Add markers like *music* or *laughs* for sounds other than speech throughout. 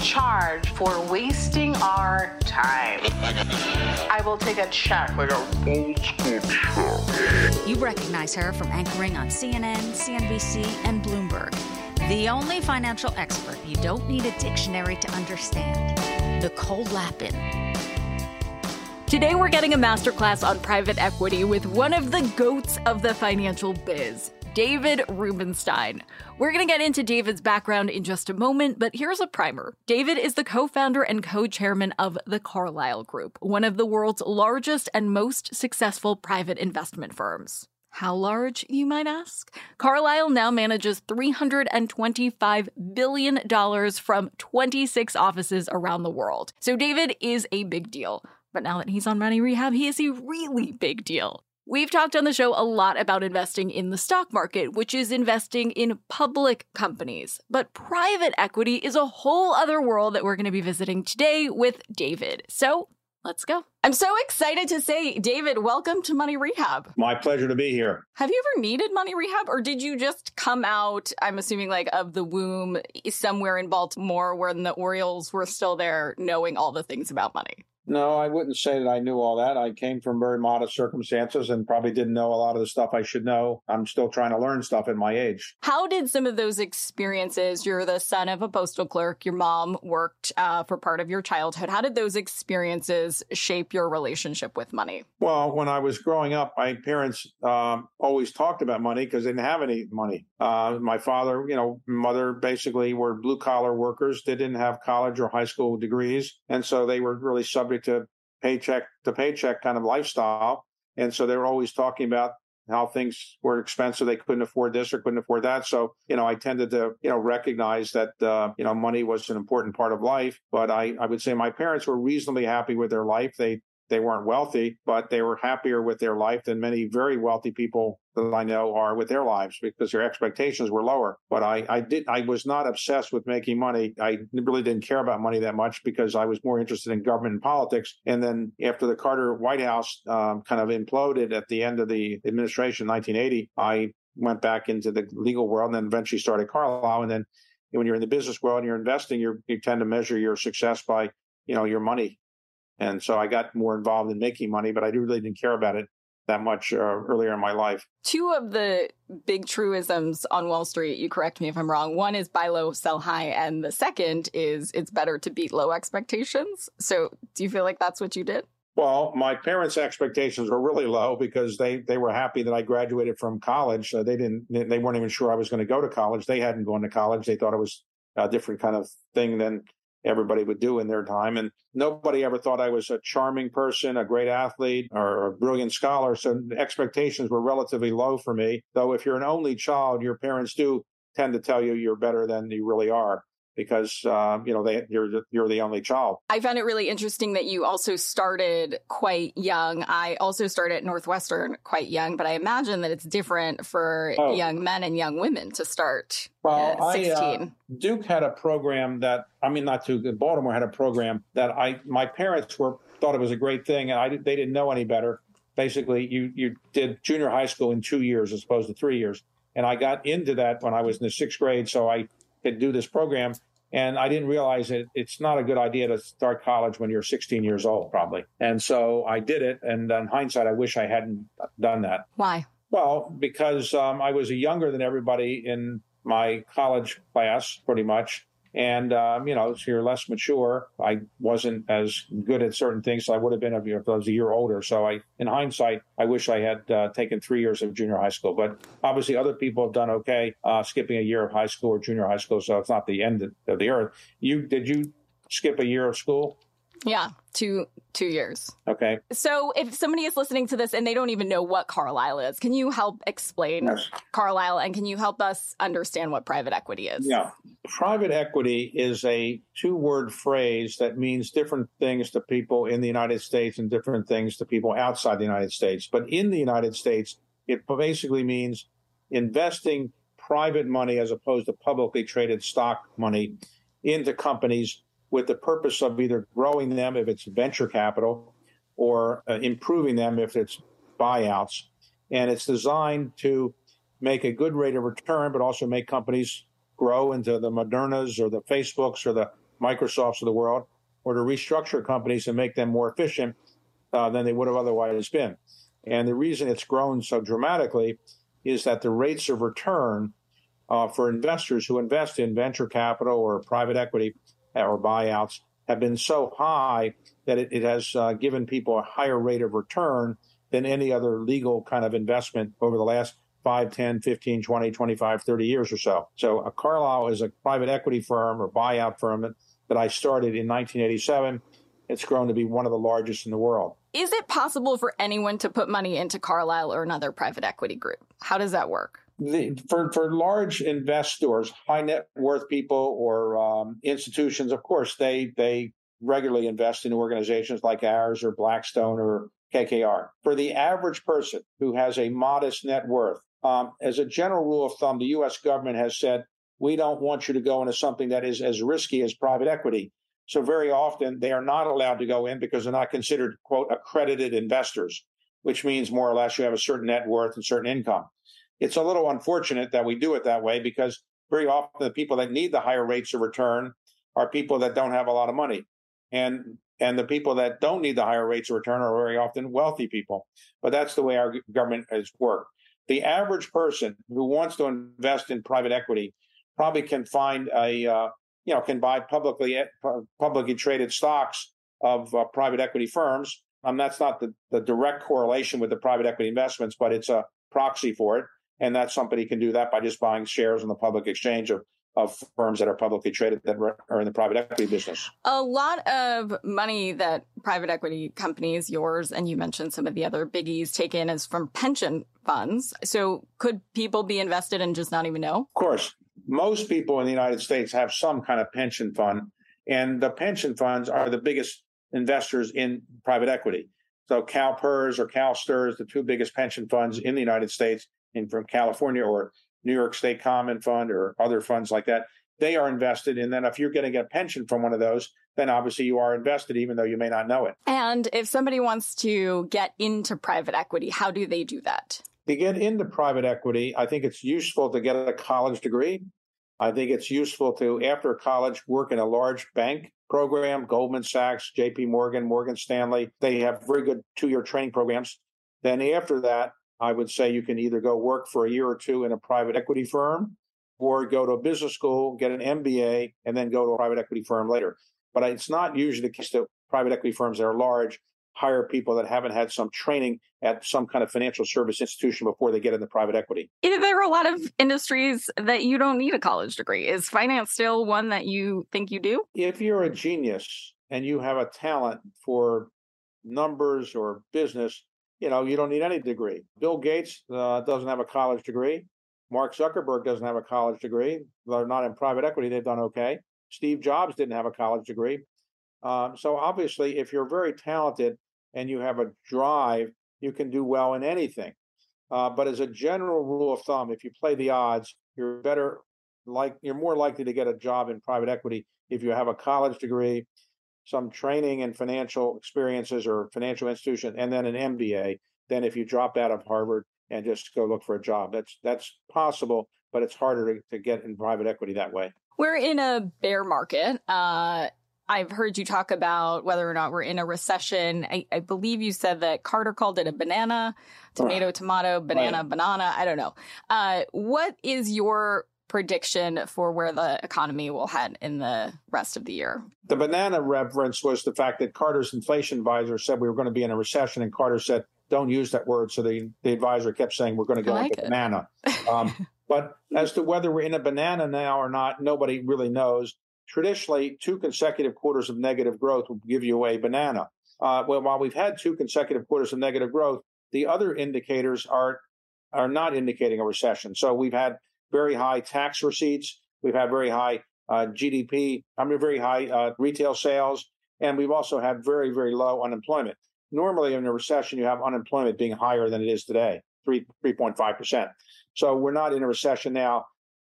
Charge for wasting our time. I will take a check. Like You recognize her from anchoring on CNN, CNBC, and Bloomberg. The only financial expert you don't need a dictionary to understand. Nicole Lapin. Today, we're getting a masterclass on private equity with one of the goats of the financial biz, David Rubenstein. We're going to get into David's background in just a moment, but here's a primer. David is the co founder and co chairman of the Carlyle Group, one of the world's largest and most successful private investment firms. How large, you might ask? Carlyle now manages $325 billion from 26 offices around the world. So David is a big deal. But now that he's on money rehab, he is a really big deal. We've talked on the show a lot about investing in the stock market, which is investing in public companies. But private equity is a whole other world that we're going to be visiting today with David. So let's go. I'm so excited to say, David, welcome to Money Rehab. My pleasure to be here. Have you ever needed money rehab or did you just come out, I'm assuming like of the womb somewhere in Baltimore when the Orioles were still there knowing all the things about money? No, I wouldn't say that I knew all that. I came from very modest circumstances and probably didn't know a lot of the stuff I should know. I'm still trying to learn stuff at my age. How did some of those experiences, you're the son of a postal clerk, your mom worked uh, for part of your childhood, how did those experiences shape your relationship with money? Well, when I was growing up, my parents um, always talked about money because they didn't have any money. Uh, my father, you know, mother basically were blue collar workers. They didn't have college or high school degrees. And so they were really subject to paycheck to paycheck kind of lifestyle. And so they were always talking about how things were expensive. They couldn't afford this or couldn't afford that. So, you know, I tended to, you know, recognize that, uh, you know, money was an important part of life. But I, I would say my parents were reasonably happy with their life. They, they weren't wealthy, but they were happier with their life than many very wealthy people that I know are with their lives because their expectations were lower. But I, I did, I was not obsessed with making money. I really didn't care about money that much because I was more interested in government and politics. And then after the Carter White House um, kind of imploded at the end of the administration, 1980, I went back into the legal world and then eventually started Carlyle. And then when you're in the business world and you're investing, you're, you tend to measure your success by, you know, your money and so I got more involved in making money, but I really didn't care about it that much uh, earlier in my life. Two of the big truisms on Wall Street, you correct me if I'm wrong. One is buy low, sell high. And the second is it's better to beat low expectations. So do you feel like that's what you did? Well, my parents' expectations were really low because they they were happy that I graduated from college. Uh, they didn't they weren't even sure I was going to go to college. They hadn't gone to college. They thought it was a different kind of thing than everybody would do in their time. And nobody ever thought I was a charming person, a great athlete, or a brilliant scholar. So expectations were relatively low for me. Though if you're an only child, your parents do tend to tell you you're better than you really are because uh, you know they, you're you're the only child. I found it really interesting that you also started quite young. I also started at Northwestern quite young, but I imagine that it's different for oh. young men and young women to start. Well, I, uh, Duke had a program that I mean, not Duke. Baltimore had a program that I my parents were thought it was a great thing, and I they didn't know any better. Basically, you you did junior high school in two years as opposed to three years, and I got into that when I was in the sixth grade, so I could do this program and I didn't realize that it's not a good idea to start college when you're 16 years old, probably. And so I did it. And in hindsight, I wish I hadn't done that. Why? Well, because um, I was younger than everybody in my college class, pretty much. And, um, you know, so you're less mature. I wasn't as good at certain things. So I would have been if I was a year older. So I, in hindsight, I wish I had uh, taken three years of junior high school. But obviously, other people have done okay uh, skipping a year of high school or junior high school. So it's not the end of the earth. You did you skip a year of school? Yeah, two two years. Okay. So if somebody is listening to this and they don't even know what Carlyle is, can you help explain yes. Carlyle and can you help us understand what private equity is? Yeah. Private equity is a two-word phrase that means different things to people in the United States and different things to people outside the United States. But in the United States, it basically means investing private money as opposed to publicly traded stock money into companies with the purpose of either growing them if it's venture capital or uh, improving them if it's buyouts. And it's designed to make a good rate of return, but also make companies grow into the Modernas or the Facebooks or the Microsofts of the world, or to restructure companies and make them more efficient uh, than they would have otherwise been. And the reason it's grown so dramatically is that the rates of return uh, for investors who invest in venture capital or private equity or buyouts have been so high that it, it has uh, given people a higher rate of return than any other legal kind of investment over the last 5, 10, 15, 20, 25, 30 years or so. So a Carlyle is a private equity firm or buyout firm that, that I started in 1987. It's grown to be one of the largest in the world. Is it possible for anyone to put money into Carlyle or another private equity group? How does that work? The, for for large investors, high net worth people or um, institutions, of course, they they regularly invest in organizations like ours or Blackstone or KKR. For the average person who has a modest net worth, um, as a general rule of thumb, the U.S. government has said we don't want you to go into something that is as risky as private equity. So very often they are not allowed to go in because they're not considered quote accredited investors, which means more or less you have a certain net worth and certain income. It's a little unfortunate that we do it that way because very often the people that need the higher rates of return are people that don't have a lot of money. And and the people that don't need the higher rates of return are very often wealthy people. But that's the way our government has worked. The average person who wants to invest in private equity probably can find a uh, you know can buy publicly publicly traded stocks of uh, private equity firms. Um, that's not the, the direct correlation with the private equity investments, but it's a proxy for it. And that somebody can do that by just buying shares on the public exchange of of firms that are publicly traded that are in the private equity business. A lot of money that private equity companies, yours, and you mentioned some of the other biggies, take in is from pension funds. So could people be invested and just not even know? Of course. Most people in the United States have some kind of pension fund, and the pension funds are the biggest investors in private equity. So CalPERS or CalSTRS, the two biggest pension funds in the United States, in from California or New York State Common Fund or other funds like that, they are invested. And then if you're getting a pension from one of those, then obviously you are invested, even though you may not know it. And if somebody wants to get into private equity, how do they do that? To get into private equity, I think it's useful to get a college degree. I think it's useful to, after college, work in a large bank program, Goldman Sachs, JP Morgan, Morgan Stanley. They have very good two year training programs. Then after that, I would say you can either go work for a year or two in a private equity firm or go to a business school, get an MBA, and then go to a private equity firm later. But it's not usually the case that private equity firms that are large hire people that haven't had some training at some kind of financial service institution before they get into private equity. There are a lot of industries that you don't need a college degree. Is finance still one that you think you do? If you're a genius and you have a talent for numbers or business, you know, you don't need any degree. Bill Gates uh, doesn't have a college degree. Mark Zuckerberg doesn't have a college degree. They're not in private equity. They've done okay. Steve Jobs didn't have a college degree. Um, so obviously, if you're very talented and you have a drive, you can do well in anything. Uh, but as a general rule of thumb, if you play the odds, you're better like you're more likely to get a job in private equity if you have a college degree some training and financial experiences or financial institution, and then an MBA than if you dropped out of Harvard and just go look for a job. That's that's possible, but it's harder to, to get in private equity that way. We're in a bear market. Uh, I've heard you talk about whether or not we're in a recession. I, I believe you said that Carter called it a banana, tomato, tomato, banana, right. banana. I don't know. Uh, what is your prediction for where the economy will head in the rest of the year. The banana reference was the fact that Carter's inflation advisor said we were going to be in a recession, and Carter said, don't use that word. So the, the advisor kept saying, we're going to go like into banana. Um, *laughs* but as to whether we're in a banana now or not, nobody really knows. Traditionally, two consecutive quarters of negative growth will give you a banana. Uh, well, while we've had two consecutive quarters of negative growth, the other indicators are are not indicating a recession. So we've had very high tax receipts, we've had very high uh, GDP, I mean very high uh, retail sales, and we've also had very very low unemployment. Normally, in a recession, you have unemployment being higher than it is today, three three point five percent. So we're not in a recession now.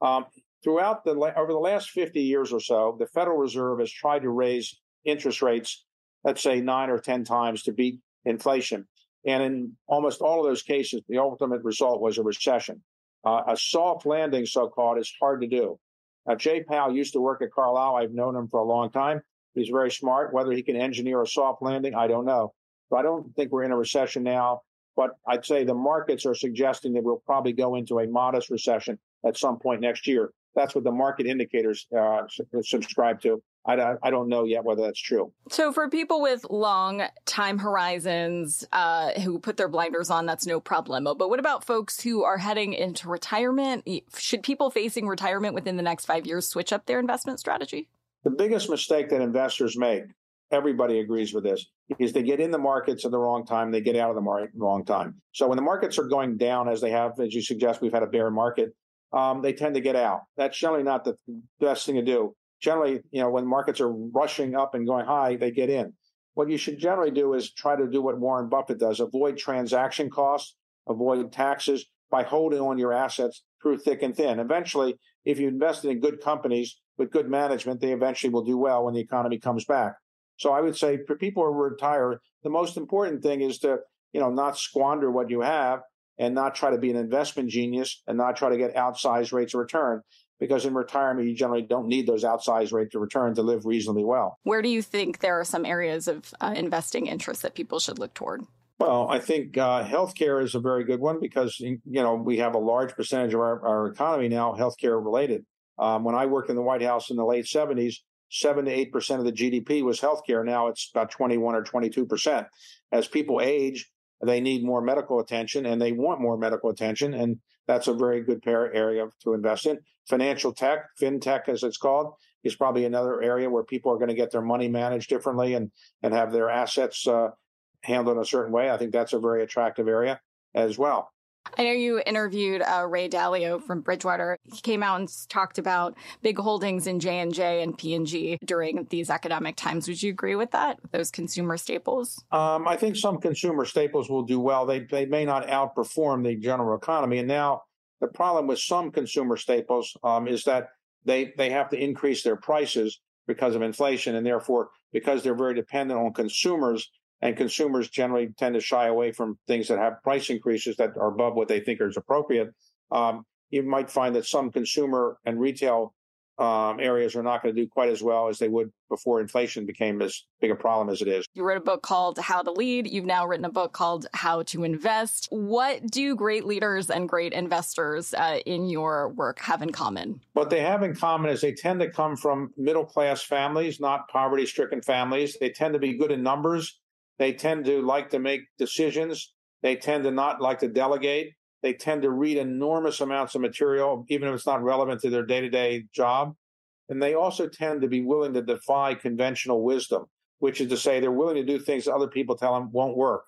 Um, throughout the over the last 50 years or so, the Federal Reserve has tried to raise interest rates, let's say nine or 10 times to beat inflation. And in almost all of those cases, the ultimate result was a recession. Uh, a soft landing, so called, is hard to do. Now, Jay Powell used to work at Carlyle. I've known him for a long time. He's very smart. Whether he can engineer a soft landing, I don't know. So I don't think we're in a recession now. But I'd say the markets are suggesting that we'll probably go into a modest recession at some point next year. That's what the market indicators uh, subscribe to. I, I don't know yet whether that's true. So, for people with long time horizons uh, who put their blinders on, that's no problem. But what about folks who are heading into retirement? Should people facing retirement within the next five years switch up their investment strategy? The biggest mistake that investors make, everybody agrees with this, is they get in the markets at the wrong time, they get out of the market at the wrong time. So, when the markets are going down, as they have, as you suggest, we've had a bear market um, they tend to get out. That's generally not the best thing to do. Generally, you know, when markets are rushing up and going high, they get in. What you should generally do is try to do what Warren Buffett does: avoid transaction costs, avoid taxes by holding on your assets through thick and thin. Eventually, if you invested in good companies with good management, they eventually will do well when the economy comes back. So I would say for people who retire, the most important thing is to, you know, not squander what you have and not try to be an investment genius and not try to get outsized rates of return because in retirement you generally don't need those outsized rates of return to live reasonably well. Where do you think there are some areas of uh, investing interest that people should look toward? Well, I think uh, healthcare is a very good one because you know we have a large percentage of our, our economy now healthcare related. Um, when I worked in the White House in the late 70s, seven to eight percent of the GDP was healthcare. Now it's about 21 or 22 percent. As people age, they need more medical attention and they want more medical attention. And that's a very good pair area to invest in. Financial tech, fintech, as it's called, is probably another area where people are going to get their money managed differently and, and have their assets uh, handled in a certain way. I think that's a very attractive area as well. I know you interviewed uh, Ray Dalio from Bridgewater. He came out and talked about big holdings in J and J and P and G during these economic times. Would you agree with that? Those consumer staples? Um, I think some consumer staples will do well. They they may not outperform the general economy. And now the problem with some consumer staples um, is that they they have to increase their prices because of inflation, and therefore because they're very dependent on consumers and consumers generally tend to shy away from things that have price increases that are above what they think is appropriate. Um, you might find that some consumer and retail um, areas are not going to do quite as well as they would before inflation became as big a problem as it is. You wrote a book called How to Lead. You've now written a book called How to Invest. What do great leaders and great investors uh, in your work have in common? What they have in common is they tend to come from middle class families, not poverty stricken families. They tend to be good in numbers. They tend to like to make decisions. They tend to not like to delegate. They tend to read enormous amounts of material, even if it's not relevant to their day to day job. And they also tend to be willing to defy conventional wisdom, which is to say they're willing to do things that other people tell them won't work.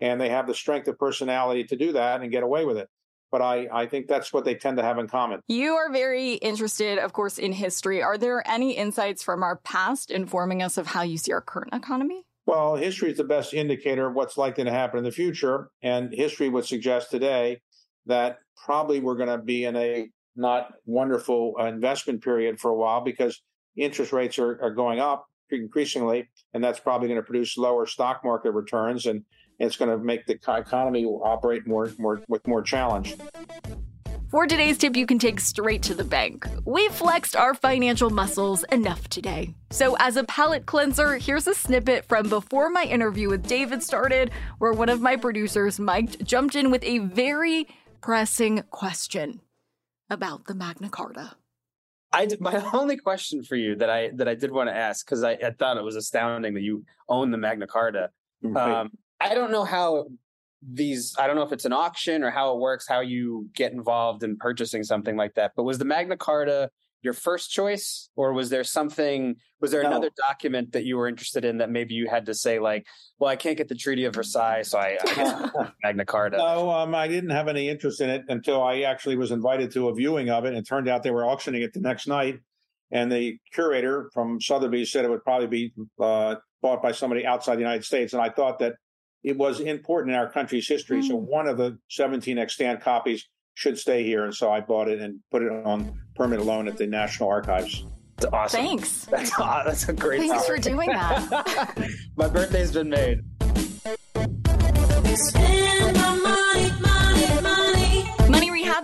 And they have the strength of personality to do that and get away with it. But I, I think that's what they tend to have in common. You are very interested, of course, in history. Are there any insights from our past informing us of how you see our current economy? Well, history is the best indicator of what's likely to happen in the future. And history would suggest today that probably we're going to be in a not wonderful uh, investment period for a while because interest rates are, are going up increasingly. And that's probably going to produce lower stock market returns. And it's going to make the economy operate more, more with more challenge. For today's tip, you can take straight to the bank. We flexed our financial muscles enough today. So, as a palate cleanser, here's a snippet from before my interview with David started, where one of my producers, Mike, jumped in with a very pressing question. about the Magna Carta? I did, my *laughs* only question for you that I that I did want to ask because I, I thought it was astounding that you own the Magna Carta. Right. Um, I don't know how these. I don't know if it's an auction or how it works, how you get involved in purchasing something like that. But was the Magna Carta your first choice, or was there something? Was there No. another document that you were interested in that maybe you had to say like, well, I can't get the Treaty of Versailles, so I, I guess *laughs* Magna Carta. No, um, I didn't have any interest in it until I actually was invited to a viewing of it. And it turned out they were auctioning it the next night. And the curator from Sotheby's said it would probably be uh, bought by somebody outside the United States. And I thought that it was important in our country's history. So mm. one of the 17 extant copies should stay here. And so I bought it and put it on permanent loan at the National Archives. That's awesome. Thanks. That's aw- that's a great. Thanks for doing that. *laughs* My birthday's been made.